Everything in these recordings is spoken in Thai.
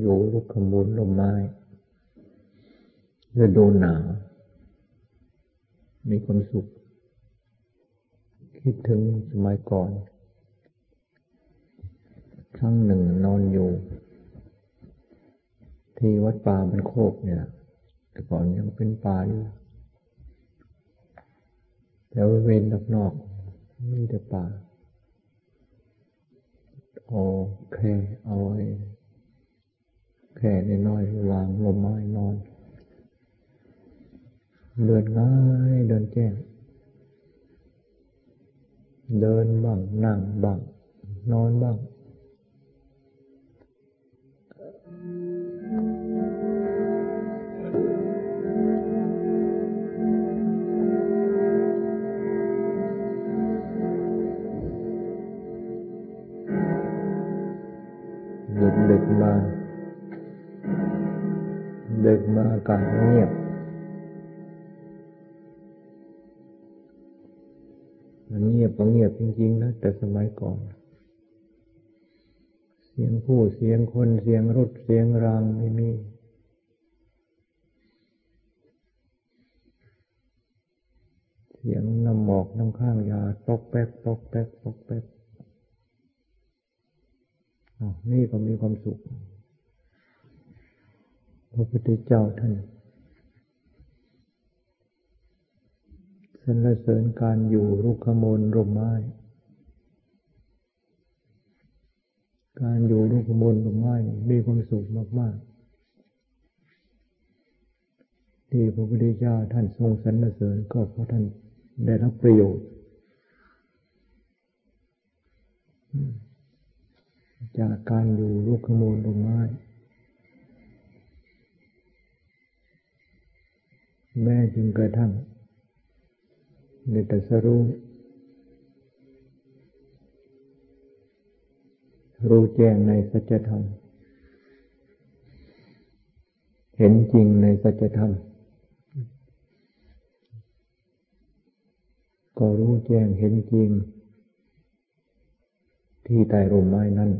อยู่ลูกขมูลลมไม้ฤดูหนาวมีความสุข คิดถึงสมัยก่อน ครั้งหนึ่งนอนอยู่ ที่วัดป่าบันโคกเนี่ย แต่ก่อนยังเป็นป่าอยู่แถวเวนนอกๆมีแต่ป่า เอาแค่เอาไอ้ แค่น้อยๆวางลมไม้นอน เดินง่ายเดินแจ้ง เดินบ้างนั่งบ้างนอนบ้างหยุดดึกมา ดึกมาอากาศเงียบ มันเงียบก็เงียบจริงๆนะแต่สมัยก่อน เสียงผู้เสียงคนเสียงรถเสียงรางไม่มีเสียงน้ำหมอกน้ำข้างยาตกแป๊กตกแป๊กตกแป๊กอ้าวนี่ก็มีความสุข พระพุทธเจ้าท่านสรรเสริญการอยู่รุกขมูลร่มไม้ การอยู่รุกขมูลร่มไม้มีความสุขมาก ๆ ที่พระพุทธเจ้าท่านทรงสรรเสริญก็เพราะท่านได้รับประโยชน์ จากการอยู่รุกขมูลร่มไม้ แม้จึงกระทั่งในตัสรู้รู้แจ้งในสัจธรรม เห็นจริงในสัจธรรม ก็รู้แจ้งเห็นจริง ที่ใต้ร่มไม้นั้น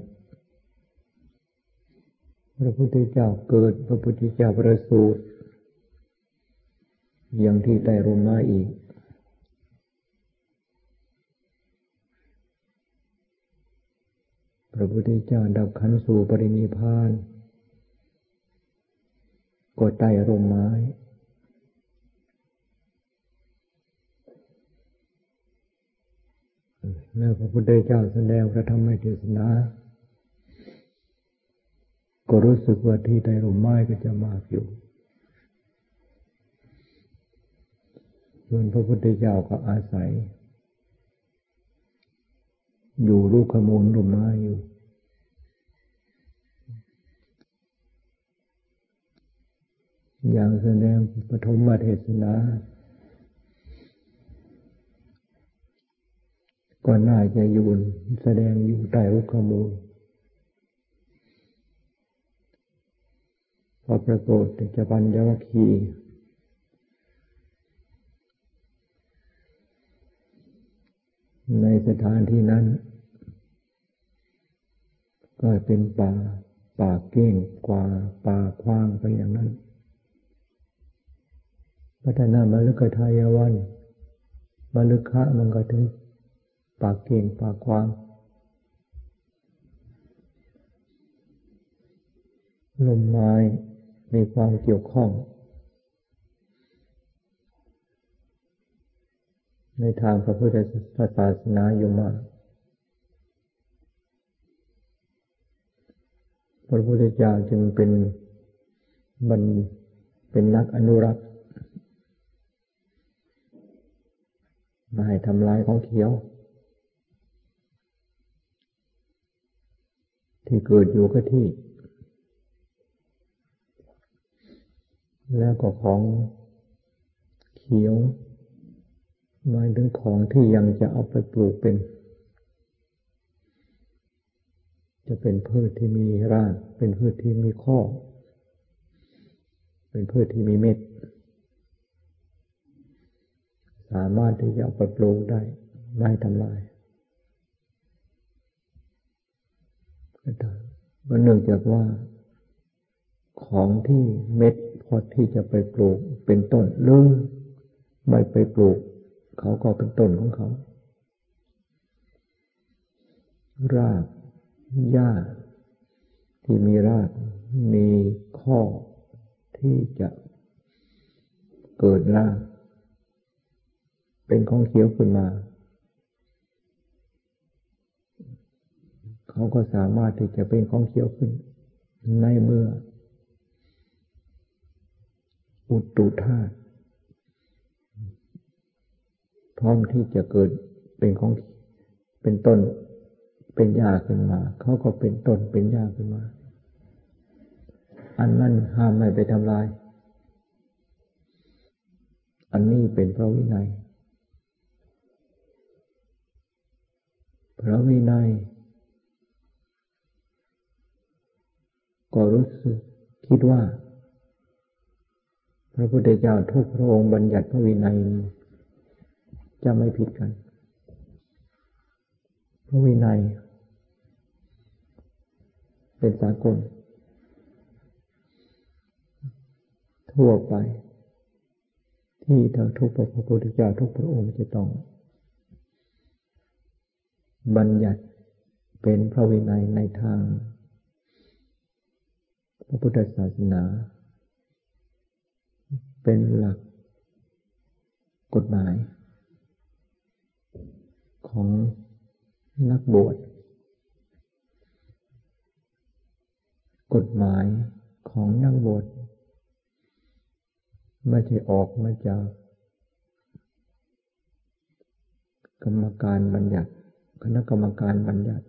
พระพุทธเจ้าเกิด พระพุทธเจ้าประสูติ ยังที่ใต้ร่มไม้อีก พระพุทธเจ้าดับขันสู่ปรินิพพาน ก็ใต้ร่มไม้ แล้วพระพุทธเจ้าแสดงพระธรรมเทศนาก็รู้สึกว่าที่ใต้ร่มไม้ก็จะมากอยู่ ส่วนพระพุทธเจ้าก็อาศัย อยู่ลูกขมูลร่มไม้อยู่ อย่างแสดงปฐมเทศนาก็น่าจะอยู่แสดงอยู่ใต้ลูกขมูลพอปรากฏจะปัญญวัคคีย์ ในสถานที่นั้น ก็เป็นป่า ป่าเก้งกว่า ป่าคว้างไปอย่างนั้น พัฒนามาลึกทายวันมาลึกคะมันก็ถึงป่าเก้งป่าคว้าง ลมไม้มีความเกี่ยวข้อง ในทางพระพุทธศาสนาอยู่มาก พระพุทธเจ้าจึงเป็นมันเป็นนักอนุรักษ์มาให้ทำลายของเขียว ที่เกิดอยู่กับที่ แล้วก็ของเขียว หมายถึงของที่ยังจะเอาไปปลูกเป็น จะเป็นพืชที่มีราก เป็นพืชที่มีข้อ เป็นพืชที่มีเม็ด สามารถที่จะเอาไปปลูกได้ ไม่ทำลายก็เนื่องจากว่าของที่เม็ดพอที่จะไปปลูกเป็นต้นหรือไม่ไปปลูก เขาก็เป็นต้นของเขา รากหญ้าที่มีรากมีข้อที่จะเกิดราก เป็นของเขียวขึ้นมา เขาก็สามารถที่จะเป็นของเขียวขึ้น ในเมื่อ อุตุธาตุ พร้อมที่จะเกิดเป็นของเป็นต้นเป็นหญ้าขึ้นมา เขาก็เป็นต้นเป็นหญ้าขึ้นมา อันนั้นห้ามไม่ไปทำลาย อันนี้เป็นพระวินัย พระวินัย ก็รู้สึกคิดว่า พระพุทธเจ้าทุกพระองค์บัญญัติพระวินัย จะไม่ผิดกันพระวินัย เป็นสากล ทั่วไป ที่ทั้งทุกพระพุทธเจ้าทุกพระองค์จะต้อง บัญญัติเป็นพระวินัยในทาง พระพุทธศาสนา เป็นหลักกฎหมาย ของนักบวช กฎหมายของนักบวชไม่ใช่ออกมาจากกรรมการบัญญัติ คณะกรรมการบัญญัติ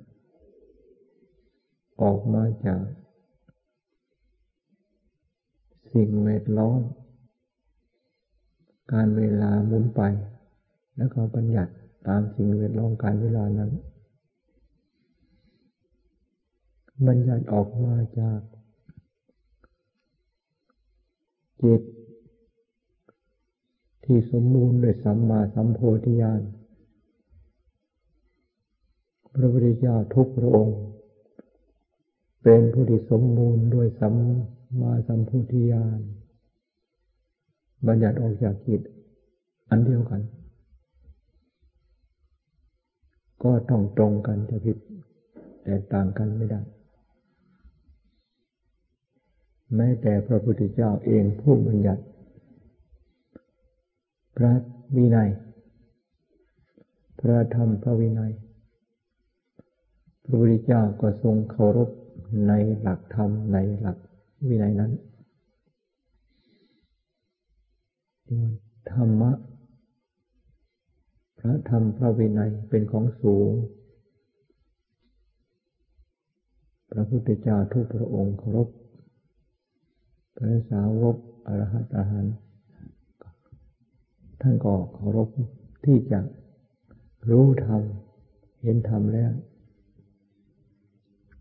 ออกมาจาก สิ่งแวดล้อม การเวลาหมุนไป แล้วก็บัญญัติ ตามสิ่งแวดล้อมการเวลานั้น บัญญัติออกมาจากจิตที่สมบูรณ์ด้วยสัมมาสัมโพธิญาณ พระพุทธเจ้าทุกพระองค์ เป็นผู้ที่สมบูรณ์ด้วยสัมมาสัมโพธิญาณ บัญญัติออกจากจิตอันเดียวกัน ก็ต้องตรงกันจะผิดแต่ต่างกันไม่ได้ แม้แต่พระพุทธเจ้าเองผู้บัญญัติ พระวินัย พระธรรมพระวินัย พระพุทธเจ้าก็ทรงเคารพในหลักธรรมในหลักวินัยนั้นธรรมะ พระธรรมพระวินัยเป็นของสูง พระพุทธเจ้าทุกพระองค์เคารพ พระสาวกอรหัตอรหันท่านก็เคารพที่จะรู้ธรรม เห็นธรรมแล้ว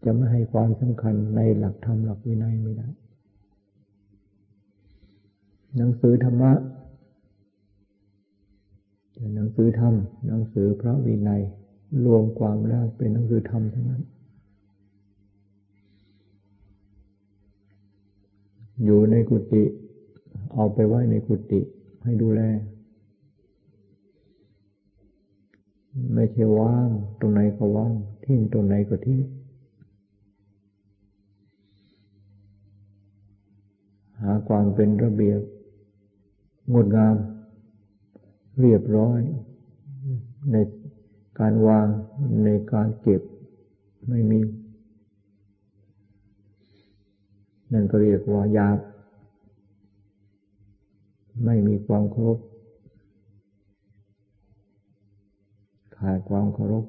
จะไม่ให้ความสำคัญในหลักธรรมหลักวินัยไม่ได้ หนังสือธรรมะ หนังสือธรรมหนังสือพระวินัย รวมความแล้วเป็นหนังสือธรรมทั้งนั้น อยู่ในกุฏิเอาไปไว้ในกุฏิให้ดูแล ไม่ใช่ว่าง ตรงไหนก็ว่าง ทิ้งตรงไหนก็ทิ้งหาความเป็นระเบียบงดงาม เรียบร้อย ในการวางในการเก็บไม่มี นั่นก็เรียกว่ายาบ ไม่มีความเคารพขาดความเคารพ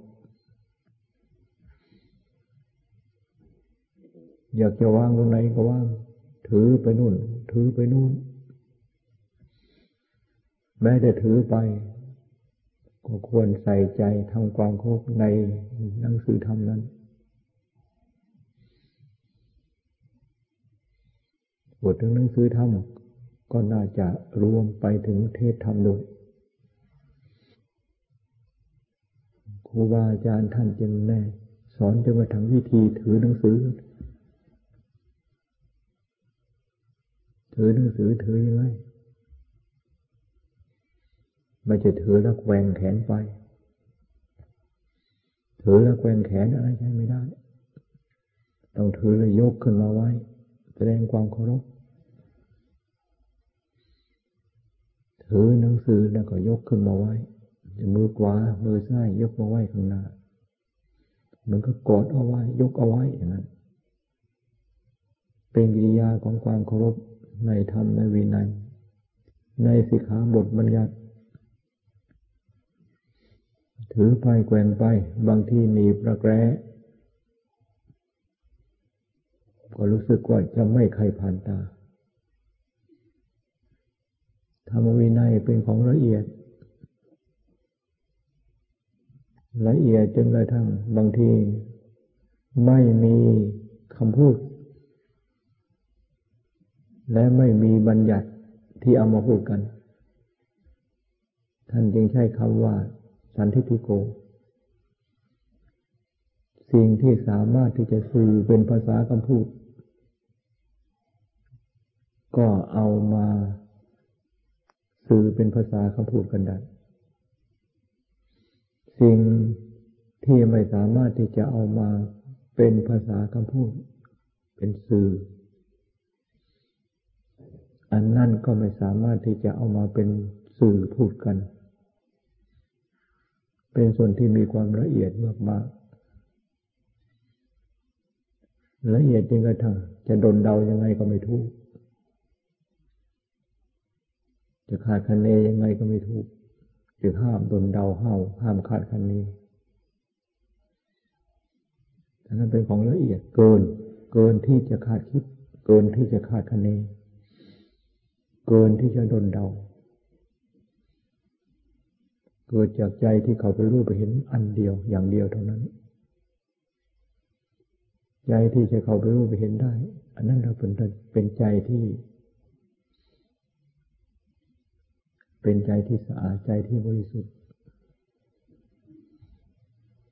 อยากจะวางตรงไหนก็ว่าง ถือไปนู่น ถือไปนู่น แม้แต่ถือไป ก็ควรใส่ใจทำความเคารพในหนังสือธรรมนั้นบทถึงหนังสือธรรมก็น่าจะรวมไปถึงเทศธรรมด้วยครูบาอาจารย์ท่านจึงแน่สอนจนมาถึงวิธีถือหนังสือ ถือหนังสือถือยังไง ไม่จะถือแล้วแกว่งแขนไป ถือแล้วแกว่งแขนอะไรใช้ไม่ได้ ต้องถือแล้วยกขึ้นมาไว้ แสดงความเคารพ ถือหนังสือแล้วก็ยกขึ้นมาไว้ มือขวา มือซ้ายยกมาไว้ข้างหน้า มันก็กอดเอาไว้ ยกเอาไว้อย่างนั้น เป็นกิริยาของความเคารพในธรรมในวินัย ในสิกขาบทบัญญัติ ถือไปแกว่งไป บางทีหนีประแกรก็รู้สึกว่าจะไม่ใครผ่านตา ธรรมวินัยเป็นของละเอียด ละเอียดจนกระทั่งบางที ไม่มีคำพูด และไม่มีบัญญัติที่เอามาพูดกัน ท่านจึงใช้คำว่า สันทิติโก สิ่งที่สามารถที่จะสื่อเป็นภาษาคำพูด ก็เอามาสื่อเป็นภาษาคำพูดกันได้ สิ่งที่ไม่สามารถที่จะเอามาเป็นภาษาคำพูด เป็นสื่อ อันนั่นก็ไม่สามารถที่จะเอามาเป็นสื่อพูดกัน เป็นส่วนที่มีความละเอียดมากๆละเอียดจริงกระทั่งจะดนเดายังไงก็ไม่ถูก จะขาดคะเนยังไงก็ไม่ถูกจึงห้ามดนเดาห้าห้ามคาดคันนี้อันนั้นเป็นของละเอียดเกิน เกินที่จะคาดคิด เกินที่จะคาดคะเน เกินที่จะดนเดา เกิดจากใจที่เขาไปรู้ไปเห็นอันเดียวอย่างเดียวเท่านั้น ใจที่จะเขาไปรู้ไปเห็นได้ อันนั้นเราเป็นเป็นใจที่ เป็นใจที่สะอาดใจที่บริสุทธิ์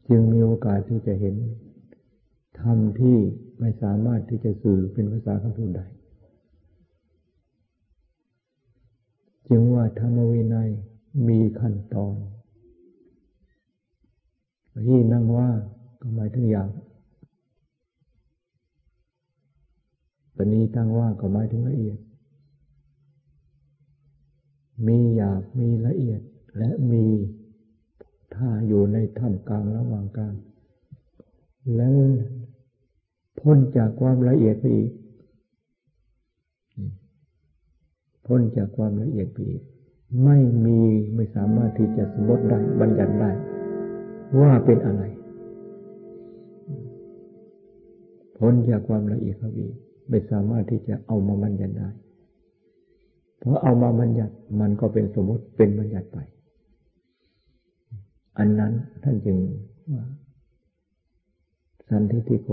จึงมีโอกาสที่จะเห็นธรรมที่ไม่สามารถที่จะสื่อเป็นภาษาคำพูดใดจึงว่าธรรมวินัย มีขั้นตอนที่นั่งว่าก็หมายถึงอย่างปณีตั้งว่าก็หมายถึงละเอียด มีหยาบมีละเอียด และมีท่าอยู่ในท่ามกลางระหว่างกลางแล้วพ้นจากความละเอียดไปอีก พ้นจากความละเอียดไปอีก ไม่มีไม่สามารถที่จะสมมติได้บัญญัติได้ ว่าเป็นอะไรพ้นจากความละเอียดเขาอีกไม่สามารถที่จะเอามาบัญญัติได้ เพอเอามาบัญญัติมันก็เป็นสมมติเป็นบัญญัติไป อันนั้นท่านจึงว่าสันทิติโก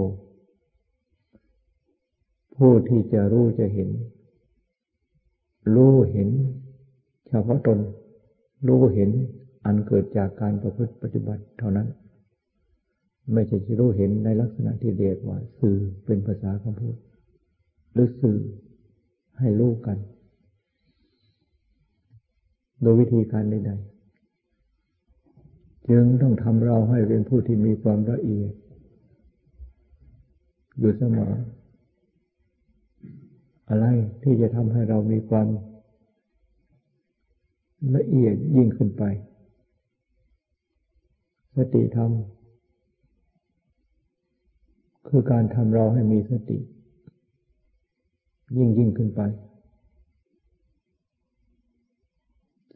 ผู้ที่จะรู้จะเห็น รู้เห็น เฉพาะตนรู้เห็นอันเกิดจากการประพฤติปฏิบัติเท่านั้น ไม่ใช่จะรู้เห็นในลักษณะที่เรียกว่า สื่อเป็นภาษาคำพูด หรือสื่อให้รู้กัน โดยวิธีการใดๆจึงต้องทำเราให้เป็นผู้ที่มีความละเอียด อยู่เสมออะไรที่จะทำให้เรามีความ ละเอียดยิ่งขึ้นไป สติธรรม คือการทำเราให้มีสติ ยิ่งยิ่งขึ้นไป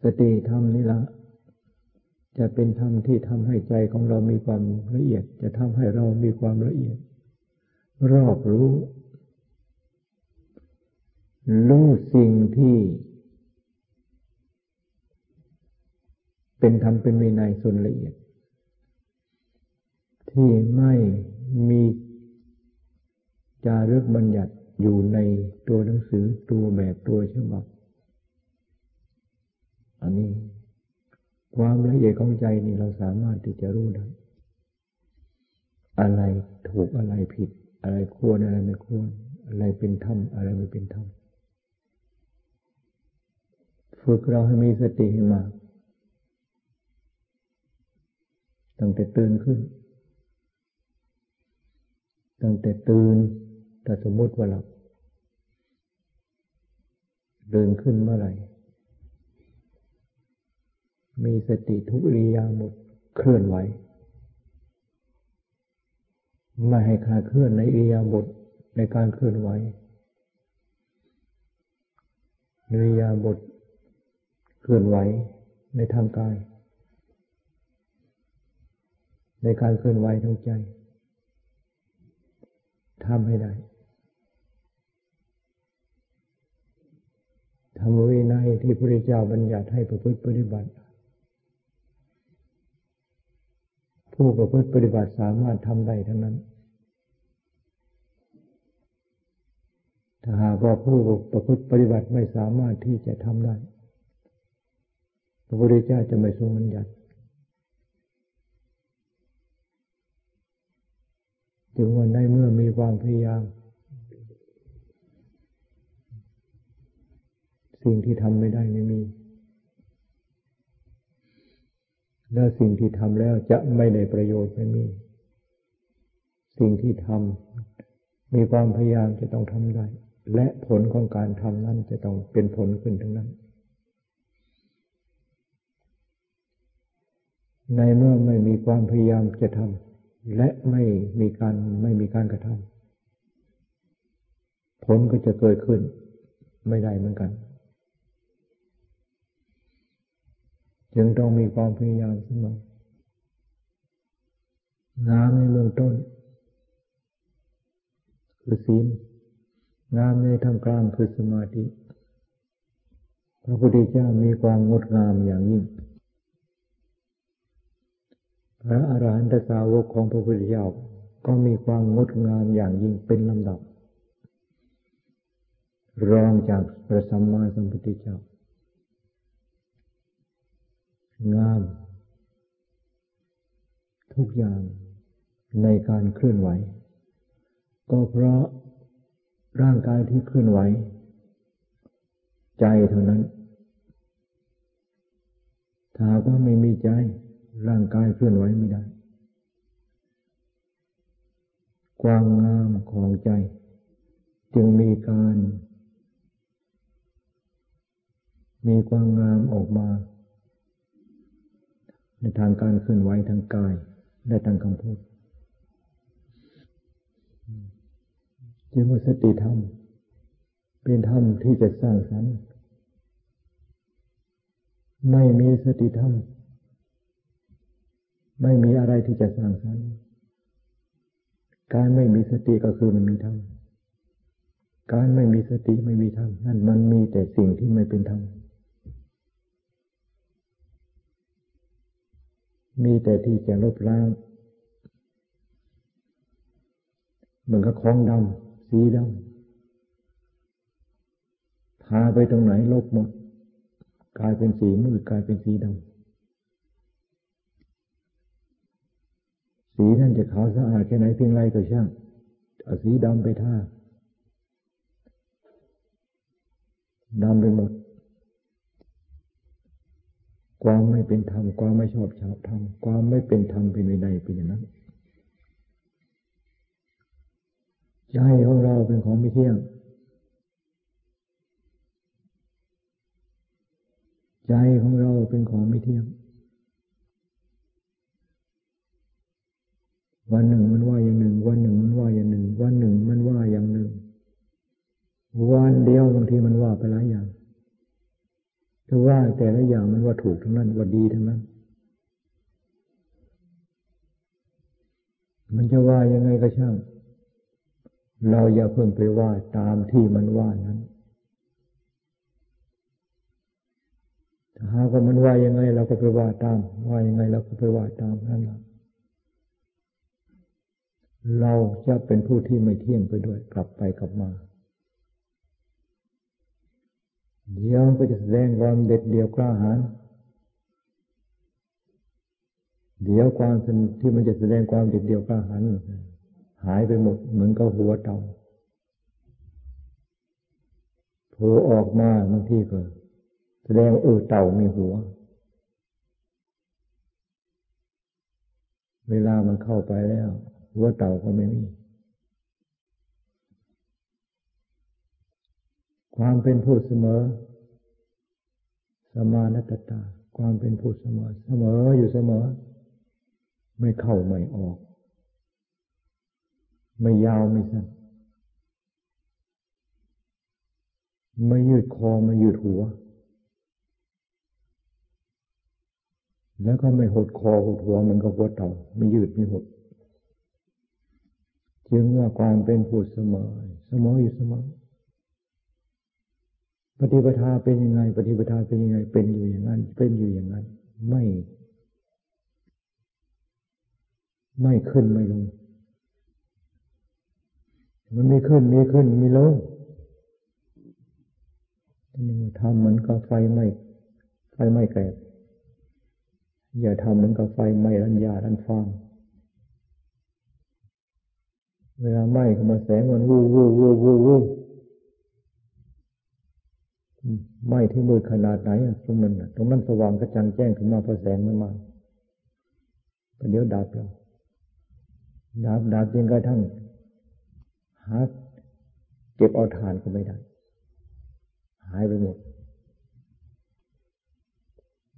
สติธรรมนี่ละจะเป็นธรรมที่ทำให้ใจของเรามีความละเอียด จะทำให้เรามีความละเอียด รอบรู้ รู้สิ่งที่ เป็นธรรมเป็นวินัยส่วนละเอียด ที่ไม่มีจารึกบัญญัติอยู่ในตัวหนังสือตัวแบบตัวฉบับ อันนี้ ความละเอียดของใจนี่เราสามารถที่จะรู้ได้อะไรถูกอะไรผิด อะไรควรอะไรไม่ควร อะไรเป็นธรรมอะไรไม่เป็นธรรมฝึกเราให้มีสติให้มาก ตั้งแต่ตื่นขึ้น ตั้งแต่ตื่นแต่สมมติว่าเราเดินขึ้นเมื่อไหร่ มีสติทุกริยาหมดเคลื่อนไหว ไม่ให้ขาดเคลื่อนในอิริยาบถในการเคลื่อนไหวอิริยาบถเคลื่อนไหวในทางกาย ในการเคลื่อนไหวทางใจทำให้ได้ธรรมวินัยที่พระพุทธเจ้าบัญญัติให้ประพฤติปฏิบัติ ผู้ประพฤติปฏิบัติสามารถทำได้ทั้งนั้น ถ้าหากว่าผู้ประพฤติปฏิบัติไม่สามารถที่จะทำได้ พระพุทธเจ้าจะไม่ทรงบัญญัติ จึงวันในเมื่อมีความพยายาม สิ่งที่ทำไม่ได้ไม่มี และสิ่งที่ทำแล้วจะไม่ได้ประโยชน์ไม่มี สิ่งที่ทำมีความพยายามจะต้องทำได้ และผลของการทำนั้นจะต้องเป็นผลขึ้นทั้งนั้น ในเมื่อไม่มีความพยายามจะทำ และไม่มีการไม่มีการกระทำผลก็จะเกิดขึ้น ไม่ได้เหมือนกัน จึงต้องมีความพยายามเสมอน้ำในเมืองต้น คือศีลน้ำในทางกลางคือสมาธิ พระพุทธเจ้ามีความงดงามอย่างยิ่ง พระอรหันตสาวกของพระพุทธเจ้าก็มีความงดงามอย่างยิ่งเป็นลำดับ รองจากพระสัมมาสัมพุทธเจ้า งาม ทุกอย่างในการเคลื่อนไหว ก็เพราะร่างกายที่เคลื่อนไหว ใจเท่านั้น ถ้าว่าไม่มีใจ ร่างกายเคลื่อนไหวไม่ได้ ความงามของใจ จึงมีการ มีความงามออกมา ในทางการเคลื่อนไหวทางกายและทางคำพูดจึงว่าสติธรรม เป็นธรรมที่จะสร้างสรรค์ไม่มีสติธรรม ไม่มีอะไรที่จะสร้างสรรค์การไม่มีสติก็คือมันมีธรรมการไม่มีสติไม่มีธรรมนั่นมันมีแต่สิ่งที่ไม่เป็นธรรมมีแต่ที่จะลบล้างเหมือนกับของดำสีดำพาไปตรงไหนลบหมดกลายเป็นสีมืดกลายเป็นสีดำ สีนั่นจะขาวสะอาดแค่ไหนเพียงไรก็ช่างเอาสีดำไปท่าดำไปหมด ความไม่เป็นธรรม ความไม่ชอบชาวธรรม ความไม่เป็นธรรมเป็นวินัยเป็นอย่างนั้น ใจของเราเป็นของไม่เที่ยง ใจของเราเป็นของไม่เที่ยง วันหนึ่งมันว่าอย่างหนึ่ง วันหนึ่งมันว่าอย่างหนึ่ง วันหนึ่งมันว่าอย่างหนึ่ง วันเดียวบางทีมันว่าไปหลายอย่างจะว่าแต่ละอย่างมันว่าถูกทั้งนั้นว่าดีทั้งนั้น มันจะว่ายังไงก็ช่าง เราอย่าเพิ่งไปว่าตามที่มันว่านั้นถ้าหากว่ามันว่ายังไง เราก็ไปว่าตาม ว่ายังไงเราก็ไปว่าตามนั่นแหละ เราจะเป็นผู้ที่ไม่เที่ยงไปด้วย กลับไปกลับมา เดี๋ยวก็จะแสดงความเด็ดเดี่ยวกล้าหาญเดี๋ยวความที่มันจะแสดงความเด็ดเดี่ยวกล้าหาญหายไปหมดเหมือนกับหัวเต่าโผล่ออกมาบางทีก็แสดงเออเต่ามีหัว เวลามันเข้าไปแล้ว หัวเต่าก็ไม่มี ความเป็นผู้เสมอ สมานัตตา ความเป็นผู้เสมอ เสมออยู่เสมอ ไม่เข้าไม่ออก ไม่ยาวไม่สั้นไม่ยืดคอไม่ยืดหัว แล้วก็ไม่หดคอหดหัวมันก็หัวเต่า ไม่ยืดไม่หด จึงว่าความเป็นผู้เสมอ เสมออยู่เสมอ ปฏิปทาเป็นยังไง ปฏิปทาเป็นยังไง เป็นอยู่อย่างนั้น เป็นอยู่อย่างนั้น ไม่ ไม่ขึ้นไม่ลง มันม่ขึ้นม่ขึ้นม่ลงนี่ทำเหมือนกับไฟไหม้ไฟไหม้แกลบอย่าทำเหมือนกับไฟไหม้รันยารันฟาง เวลาไหม้เข้ามาแสงมันวูวูวูวูวูไหม้ที่มืดขนาดไหนตรงนั้นตรงนั้นสว่างกระจ่างแจ้งขึ้นมาพอแสงมันมาเดี๋ยวดับแล้วดับดับจนกระทั่งหาเก็บเอาฐานก็ไม่ได้ หายไปหมด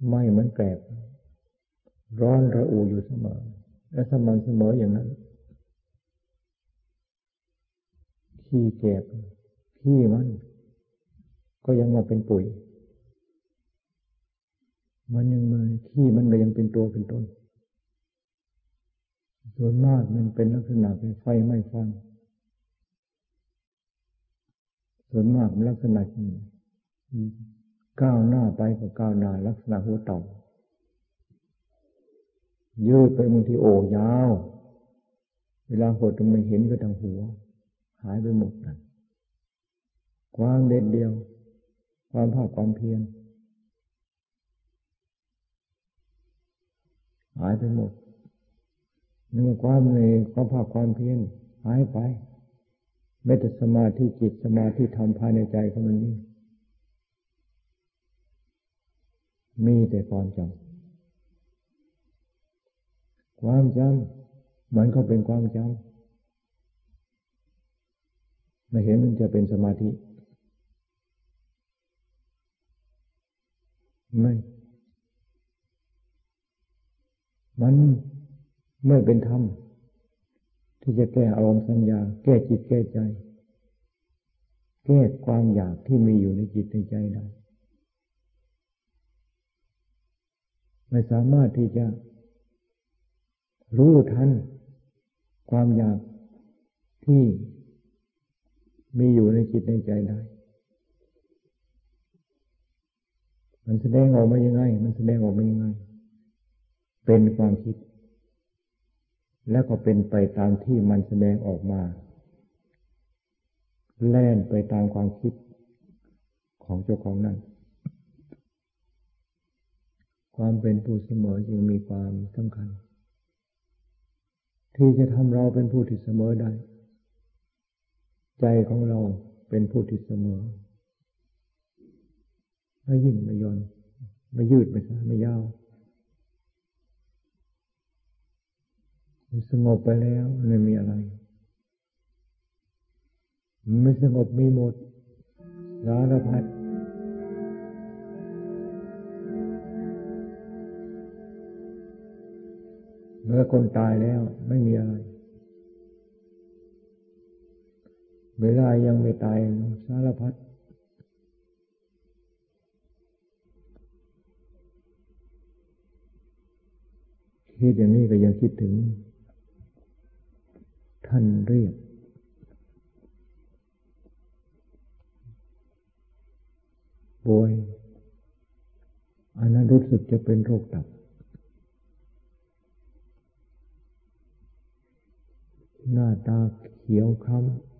ไหม่เหมือนแกลบร้อนระอุอยู่เสมอ และสม่ำเสมออย่างนั้น ขี้แกบขี้มัน ก็ยังมาเป็นปุ๋ย มันยังมาขี้มันก็ยังเป็นตัวเป็นตนส่วนมากมันเป็นลักษณะเป็นไฟไม่ฟัง ส่วนมากลักษณะก้าวหน้าไปก็ก้าวหน้าลักษณะหัวเต่ายืดไปบางทีโอ้ยาว เวลาหดมันไม่เห็นก็ทางหัว หายไปหมดนั่นความเด็ดเดียว ความภาคความเพียรหายไปหมดนื่อความในความภาคความเพียรหายไปไม่แต่สมาธิจิตสมาธิธรรมภายในใจของมันนี่มีแต่ความจำความจำมือนเขาเป็นความจำ ไม่เห็นมันจะเป็นสมาธิ ไม่ มันไม่เป็นธรรมที่จะแก้อารมณ์สัญญา แก้จิตแก้ใจ แก้ความอยากที่มีอยู่ในจิตในใจได้ ไม่สามารถที่จะรู้ทันความอยากที่ มีอยู่ในจิตในใจได้มันแสดงออกมายังไง มันแสดงออกมายังไง เป็นความคิด แล้วก็เป็นไปตามที่มันแสดงออกมา แล่นไปตามความคิดของเจ้าของนั้นความเป็นผู้เสมอจึงมีความสำคัญ ที่จะทำเราเป็นผู้ที่เสมอได้ ใจของเราเป็นผู้ที่เสมอ ไม่ยิ่งไม่ย่อนไม่ยืดไม่สั้นไม่ยาวสงบไปแล้วไม่มีอะไร ไม่สงบมีหมดสารพัดเมื่อคนตายแล้วไม่มีอะไร เวลายังไม่ตายสารพัดคิดอย่างนี้ก็ยังคิดถึง ท่านเรียกป่วยอันนั้นรู้สึกจะเป็นโรคตับ หน้าตาเขียวคล้ำ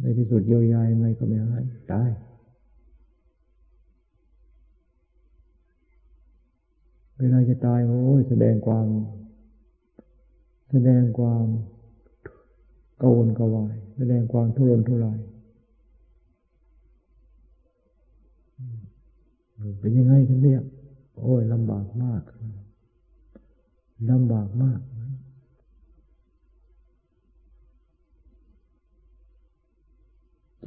ในที่สุดเยียวยายังไงก็ไม่หายตายเวลาจะตายโอ้ยแสดงความ แสดงความกังวลกวาย แสดงความทุรนทุรายเป็นยังไงท่านเรียก โอ้ยลำบากมากลำบากมาก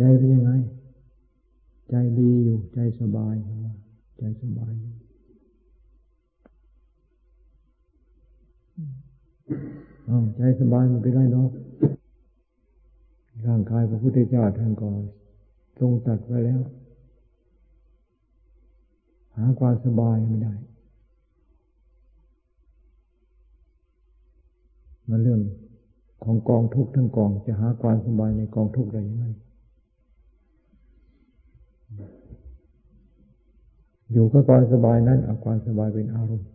ใจเป็นยังไง ใจดีอยู่ ใจสบายใจสบายอยู่ใจสบายมันเป็นไรเนาะร่างกายพระพุทธเจ้าท่านก็ทรงตัดไว้แล้ว หาความสบายไม่ได้ มันเรื่องของกองทุกข์ทั้งกอง จะหาความสบายในกองทุกข์ได้ยังไง อยู่กับความสบายนั้นเอาความสบายเป็นอารมณ์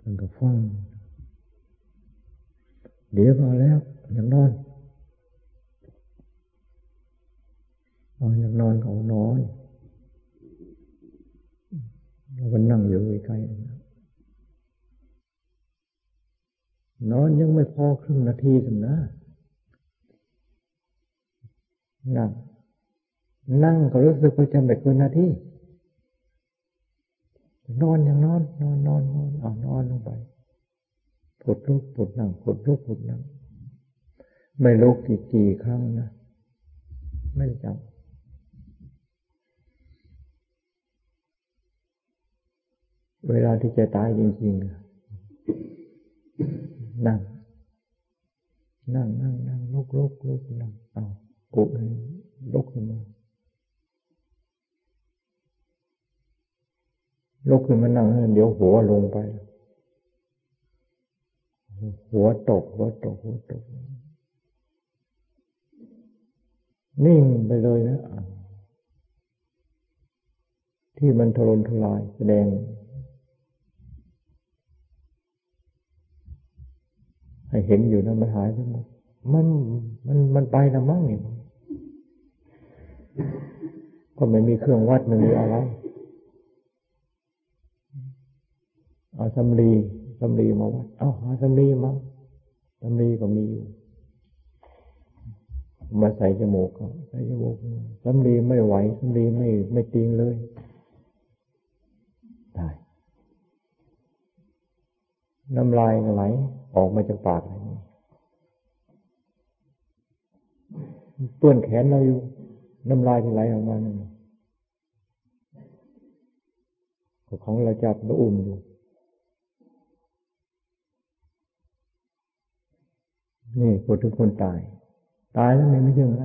กันกับฟังเดี๋ยวพอแล้วอยากนอนอ๋อยากนอนเขานอนเราก็นั่งอยู่ใกล้นอนยังไม่พอครึ่งนาทีสินะนั่ง นั่งก็รู้สึกว่าจะไม่เกินนาทีนอนอยังนอน นอนนอนนอนอ่านอนลงไปผดลุกผดนั่งผดลุกผดนั่งไม่ลุกกี่กี่ครั้งนะไม่จำเวลาที่จะตายจริงๆนั่ง นั่งนั่งนั่งลุกลุกลุกนั่งเอาปุกลุกขึ้นมา ลุกขึ้นมานั่งเดี๋ยวหัวลงไป หัวตกหัวตกหัวตก นิ่งไปเลยนะ ที่มันทรนทลายแสดง ให้เห็นอยู่นะมันหายไปหมดมันมันมันไปละมั้งเนี่ยก็ไม่มีเครื่องวัดไม่มีอะไร เอาสำลีสำลีมาวัด เอาหาสำลีมาสำลีก็มีอยู่ มาใส่จมูกใส่จมูกสำลีไม่ไหวสำลีไม่ไม่จริงเลยได้น้ำลายไหลออกมาจากปากอะไรนี่เปื้อนแขนเราอยู่ น้ำลายที่ไหลออกมานี่ของเราจับเราอุ้มอยู่ นี่คนทุกคนตาย ตายแล้วมันไม่ใช่อะไร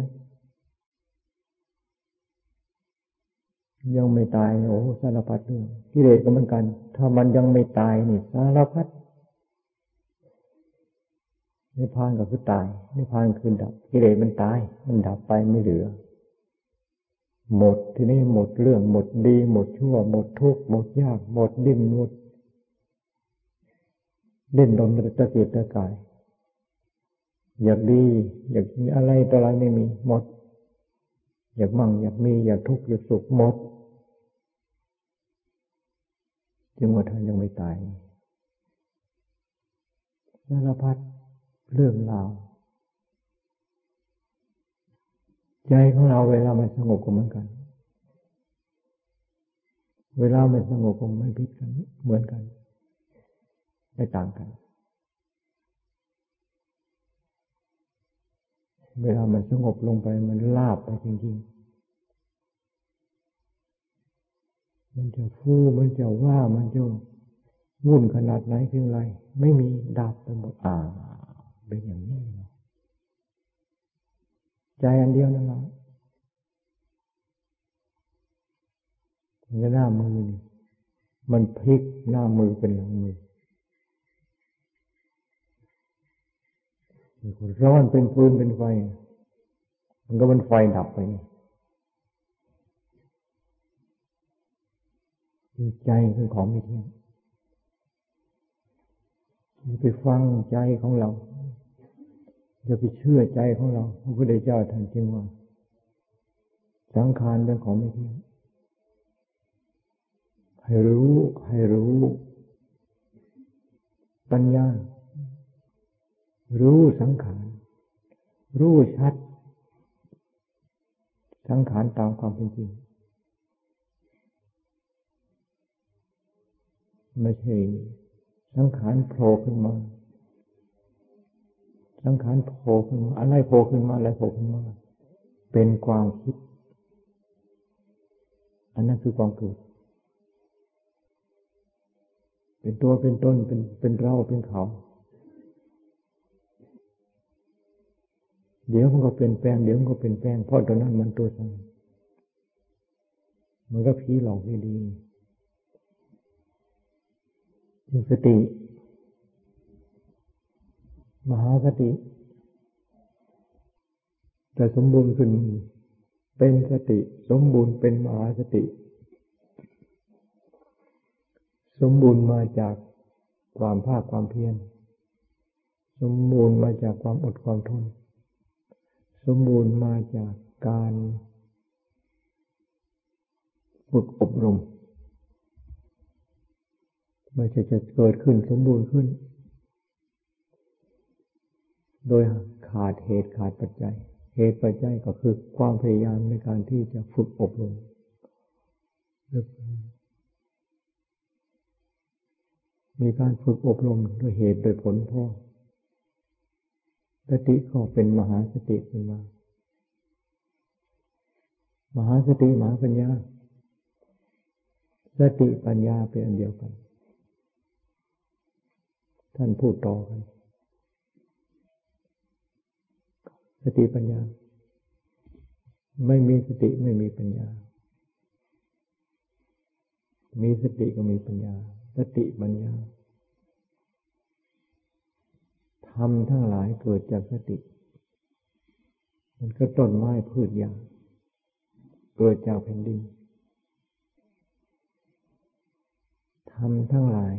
ยังไม่ตายโอ้สารพัดเรื่องกิเลสก็เหมือนกัน ถ้ามันยังไม่ตายนี่สารพัดนิพพานก็คือตายนิพพานคือดับกิเลสมันตาย มันดับไปไม่เหลือ หมดทีนี้หมดเรื่อง หมดดี หมดชั่ว หมดทุกข์หมดยาก หมดดิ้นหมดเล่นดนตะเกียบตะกาย อยากดี อยากอะไรต่ออะไรไม่มีหมด อยากมั่ง อยากมี อยากทุกข์อยากสุขหมดจึงว่าท่านยังไม่ตายสารพัดเรื่องราวใจของเราเวลามันสงบก็เหมือนกัน เวลามันสงบก็ไม่พิดกัน เหมือนกัน ไม่ต่างกัน เวลามันสงบลงไปมันลาบไปจริงๆ มันจะฟูมันจะว่ามันจะวุ่นขนาดไหนเพียงไร ไม่มีดับไปหมดอ่าเป็นอย่างนี้ ใจอันเดียวนั่นแหละหน้ามือนี่มันพลิกหน้ามือเป็นหลังมือ ร้อนเป็นฟืนเป็นไฟ มันก็เป็นไฟดับไปใจคือของไม่เที่ยงไปฟังใจของเราอย่าไปเชื่อใจของเรา พระพุทธเจ้าท่านจึงว่า สังขารเป็นของไม่เที่ยง ให้รู้ ให้รู้ ปัญญา รู้สังขาร รู้ชัด สังขารตามความเป็นจริง ไม่ใช่สังขารโผล่ขึ้นมา สังขารโผล่ขึ้นมา อะไรโผล่ขึ้นมา อะไรโผล่ขึ้นมา เป็นความคิด อันนั้นคือความเกิด เป็นตัวเป็นตน เป็น เป็นเรา เป็นเขา เดี๋ยวมันก็เป็นแปลง เดี๋ยวมันก็เป็นแปลง เพราะตอนนั้นมันตัวสั่งมันก็ผีหลอกดีๆจึงสติ มหาสติจะสมบูรณ์ขึ้นเป็นสติ สมบูรณ์เป็นมหาสติ สมบูรณ์มาจากความภาคความเพียร สมบูรณ์มาจากความอดความทน สมบูรณ์มาจากการฝึกอบรม ไม่ใช่จะเกิดขึ้นสมบูรณ์ขึ้น โดยขาดเหตุขาดปัจจัย เหตุปัจจัยก็คือความพยายามในการที่จะฝึกอบรมมีการฝึกอบรมด้วยเหตุโดยผลพ่อ สติก็เป็นมหาสติขึ้นมามหาสติมหาปัญญา สติปัญญาเป็นอันเดียวกัน ท่านพูดต่อกัน สติปัญญา ไม่มีสติไม่มีปัญญา มีสติก็มีปัญญา สติปัญญา ทำทั้งหลายเกิดจากสติ มันก็ต้นไม้พืชยางเกิดจากแผ่นดินทำทั้งหลาย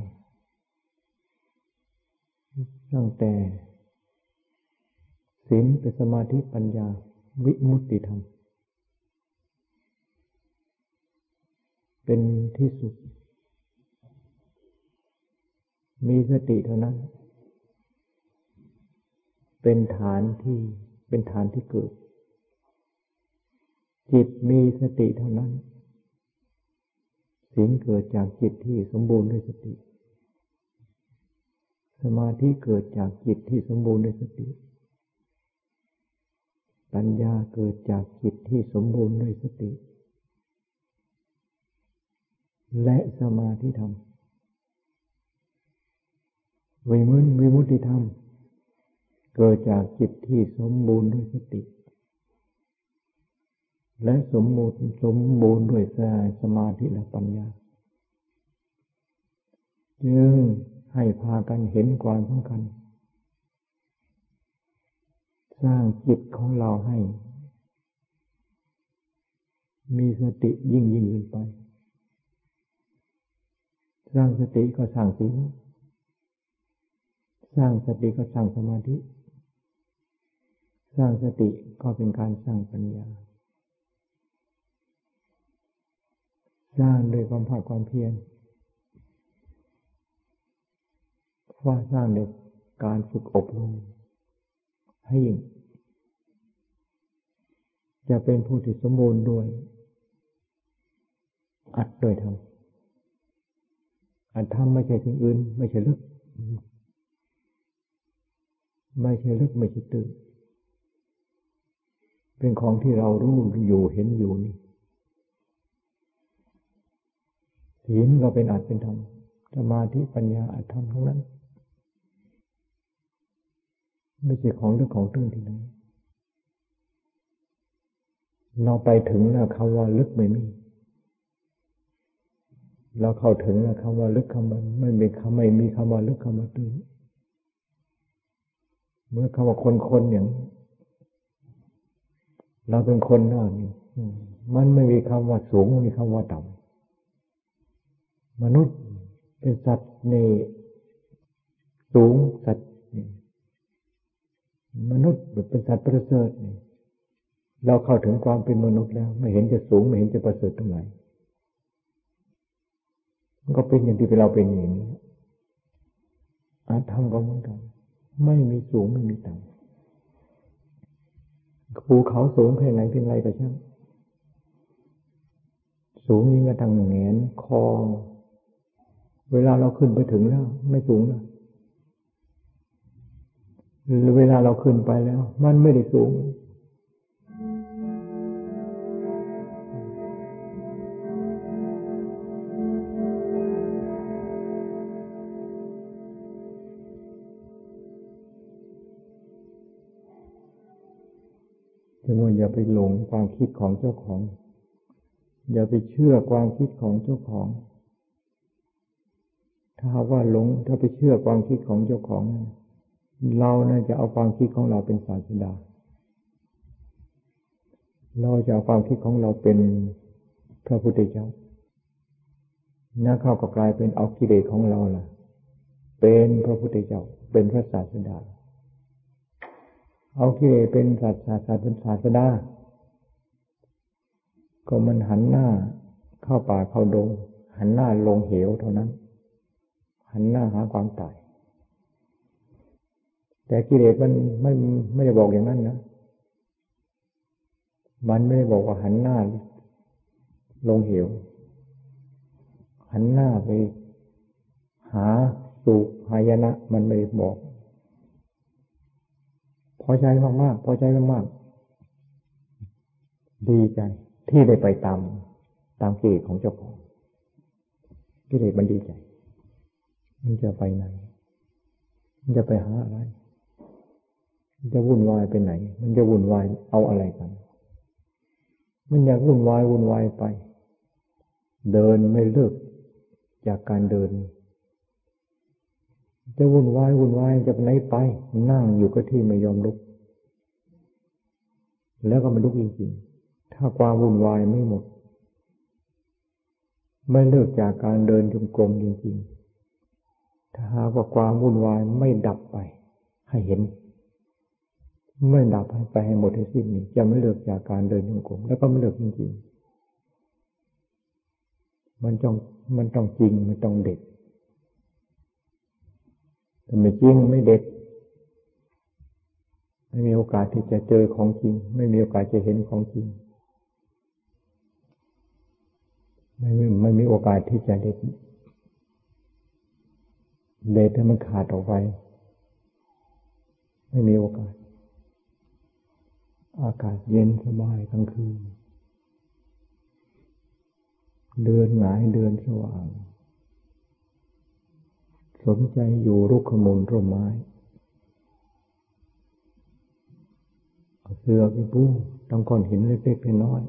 ตั้งแต่ศีลเป็นสมาธิปัญญาวิมุตติธรรม เป็นที่สุด มีสติเท่านั้น เป็นฐานที่เป็นฐานที่เกิด จิตมีสติเท่านั้นศีลเกิดจากจิตที่สมบูรณ์ด้วยสติ สมาธิเกิดจากจิตที่สมบูรณ์ด้วยสติ ปัญญาเกิดจากจิตที่สมบูรณ์ด้วยสติ และสมาธิธรรมวิมุตวิมุตติธรรม เกิดจากจิตที่สมบูรณ์ด้วยสติ และสมบูรณ์สมบูรณ์ด้วยสมาธิและปัญญา จึงให้พากันเห็นความสำคัญ สร้างจิตของเราให้ มีสติยิ่งยิ่งขึ้นไป สร้างสติก็สร้างศีลสร้างสติก็สร้างสมาธิ สร้างสติก็เป็นการสร้างปัญญา สร้างโดยความภาคความเพียรว่าสร้างโดยการฝึกอบรมให้ยิ่ง จะเป็นผู้ที่สมบูรณ์ด้วย อัดโดยธรรมอัดธรรมไม่ใช่สิ่งอื่น ไม่ใช่ลึก ไม่ใช่ลึก ไม่ใช่ตื่น เป็นของที่เรารู้อยู่เห็นอยู่นี่ศีลก็เป็นอัตเป็นธรรมสมาธิปัญญาอัตธรรมทั้งนั้น ไม่ใช่ของเรื่องของตื้นที่ไหนเราไปถึงแล้วคำว่าลึกไม่มีเราเข้าถึงแล้วคำว่าลึกคำว่าไม่มีคำไม่มีคำว่าลึกคำว่าตื้นเมื่อคำว่าคนคนอย่าง เราเป็นคนน่านี่มันไม่มีคำว่าสูงไม่มีคำว่าต่ำมนุษย์เป็นสัตว์ในสูงสัตว์มนุษย์เป็นสัตว์ประเสริฐเราเข้าถึงความเป็นมนุษย์แล้ว ไม่เห็นจะสูงไม่เห็นจะประเสริฐตรงไหนมันก็เป็นอย่างที่เราเป็นอย่างนี้อาธรรมก็เหมือนกัน ไม่มีสูงไม่มีต่ำ ภูเขาสูงเพียงไหนเป็นไรก็ช่างสูงยิ่งกระทั่งแงนคอเวลาเราขึ้นไปถึงแล้ว ไม่สูงแล้วเวลาเราขึ้นไปแล้ว มันไม่ได้สูง จึงว่าอย่าไปหลงความคิดของเจ้าของ อย่าไปเชื่อความคิดของเจ้าของ ถ้าว่าหลงถ้าไปเชื่อความคิดของเจ้าของ เราน่าจะเอาความคิดของเราเป็นศาสดา เราจะเอาความคิดของเราเป็นพระพุทธเจ้านั่นเข้าก็กลายเป็นเอากิเลสของเราล่ะ เป็นพระพุทธเจ้า เป็นพระศาสดา เอาที่เป็นสัตว์ศาสตร์เป็นศาสดาก็มันหันหน้าเข้าป่าเข้าดง หันหน้าลงเหวเท่านั้น หันหน้าหาความตาย แต่กิเลสมันไม่ไม่ได้บอกอย่างนั้นนะมันไม่ได้บอกว่าหันหน้า ลงเหว หันหน้าไป หาสุหายนะ มันไม่ได้บอก อใจมากๆพอใจมากๆดีใจที่ได้ไปตามตามกิเลสของเจ้าของกิเลสมันดีใจ มันจะไปไหน มันจะไปหาอะไร มันจะวุ่นวายไปไหน มันจะวุ่นวายเอาอะไรกัน มันอยากวุ่นวายวุ่นวายไป เดินไม่เลิกจากการเดิน จะวุ่นวายวุ่นวายจะไปไหนไป นั่งอยู่ก็ที่ไม่ยอมลุก แล้วก็ไมันลุกจริงๆ ถ้าความวุ่นวายไม่หมด ไม่เลิกจากการเดินจงกรมจริงๆ ถ้าหากว่าความวุ่นวายไม่ดับไป ให้เห็น ไม่ดับให้ไปให้หมดให้สิ้นนี่จะไม่เลิกจากการเดินจงกรมแล้วก็ไม่เลิกจริงๆ มันต้องมันต้องจริงมันต้องเด็ด แต่ไม่จริงไม่เด็ด ไม่มีโอกาสที่จะเจอของจริง ไม่มีโอกาสจะเห็นของจริง ไม่ไม่ไม่มีโอกาสที่จะเด็ด เด็ดให้มันขาดออกไป ไม่มีโอกาส อากาศเย็นสบายกลางคืนเดินหงายเดินสว่าง สนใจอยู่รุกขมูลร่มไม้เสือไปปูต้งก้อนหินเล็กๆน้อย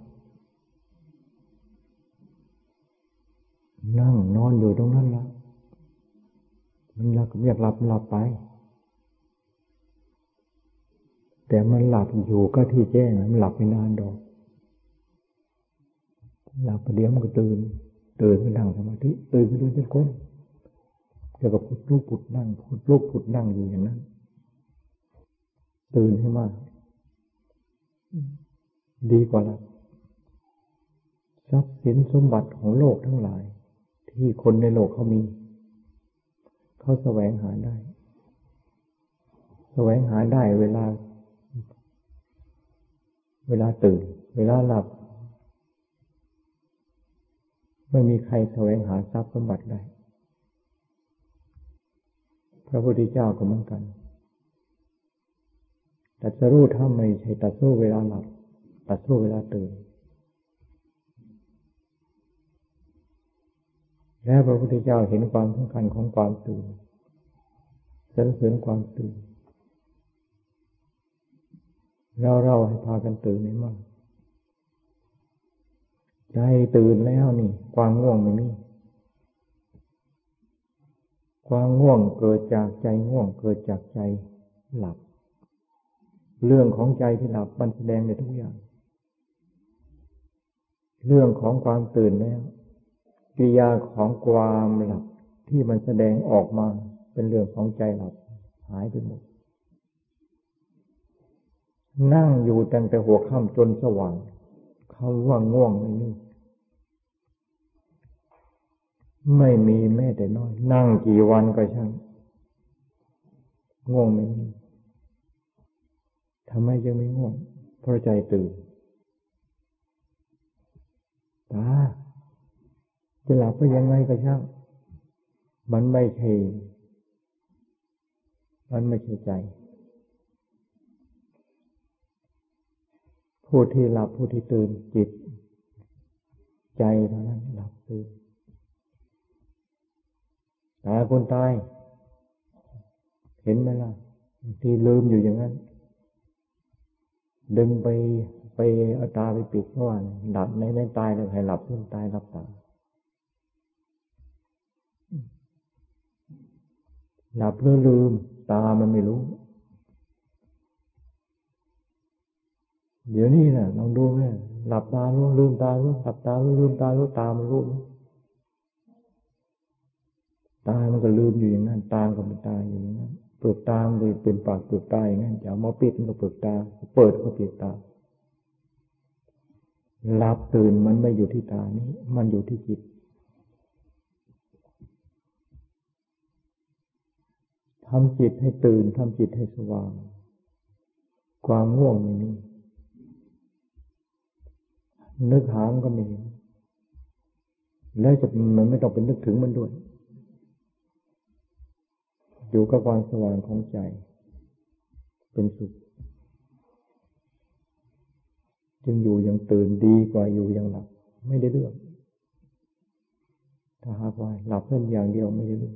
นั่งนอนอยู่ตรงนั้นละมันอยากอยากหลับหลับไป แต่มันหลับอยู่ก็ที่แจ้งมันหลับไม่นานดอกหลับประเดี๋ยวมันก็ตื่น ตื่นไปนั่งสมาธิ ตื่นไปดูจนก้น ดี๋ยวก็พุดลูกพุดนั่งพุดลูกพุดนั่งอยู่อย่างนั้นตื่นให้มากดีกว่าละทรัพย์สินสมบัติของโลกทั้งหลาย ที่คนในโลกเขามี เขาแสวงหาได้ แสวงหาได้เวลา เวลาตื่น เวลาหลับ ไม่มีใครแสวงหาทรัพย์สมบัติได้ พระพุทธเจ้าก็เหมือนกันตัดสู้ถ้าไม่ใช่ตัดสู้เวลาหลับตัดสู้เวลาตื่น แล้วพระพุทธเจ้าเห็นความสำคัญของความตื่นสรรเสริญความตื่นเราเราให้พากันตื่นให้มากใจตื่นแล้วนี่ ความง่วงไม่มี ความง่วงเกิดจากใจง่วงเกิดจากใจหลับ เรื่องของใจที่หลับมันแสดงในทุกอย่าง เรื่องของความตื่นแล้วกิริยาของความหลับที่มันแสดงออกมาเป็นเรื่องของใจหลับหายไปหมด นั่งอยู่ตั้งแต่หัวค่ำจนสว่างเขาว่าง่วงไม่มี ไม่มีแม้แต่น้อย นั่งกี่วันก็ช่างง่วงไม่มีทำไมยังไม่ง่วงเพราะใจตื่นตาจะหลับก็ยังไงก็ช่างมันไม่ใช่มันไม่ใช่ใจ ผู้ที่หลับผู้ที่ตื่นจิต ใจเท่านั้นหลับตื่น แต่คนตาย เห็นไหมล่ะที่ลืมอยู่อย่างนั้น ดึงไปไปเอาตาไปปิดเมื่อวานหลับในในตายแล้วให้หลับขึ้นตายหลับตาหลับหรือลืม ตามันไม่รู้ เดี๋ยวนี้นะลองดูแม่หลับตารู้ลืมตารู้หลับตารู้ลืมตารู้ตามันรู้ ตามันก็ลืมอยู่อย่างนั้น ตาก็เป็นตาอยู่อย่างนั้นเปลือกตามันเป็นปากเปลือกตาอย่างนั้นจะเอามาปิดมันก็เปลือกตา เปิดก็ปลือกตาหลับตื่นมันไม่อยู่ที่ตานี้ มันอยู่ที่จิตทำจิตให้ตื่นทำจิตให้สว่าง ความง่วงไม่มีนึกหามก็ไม่เห็นแล้วจะมันไม่ต้องเป็นนึกถึงมันด้วย อยู่กับความสว่างของใจ เป็นสุข จึงอยู่ยังตื่นดีกว่าอยู่ยังหลับ ไม่ได้เรื่อง ถ้าหากว่าหลับเพื่อนอย่างเดียวไม่ได้เรื่อง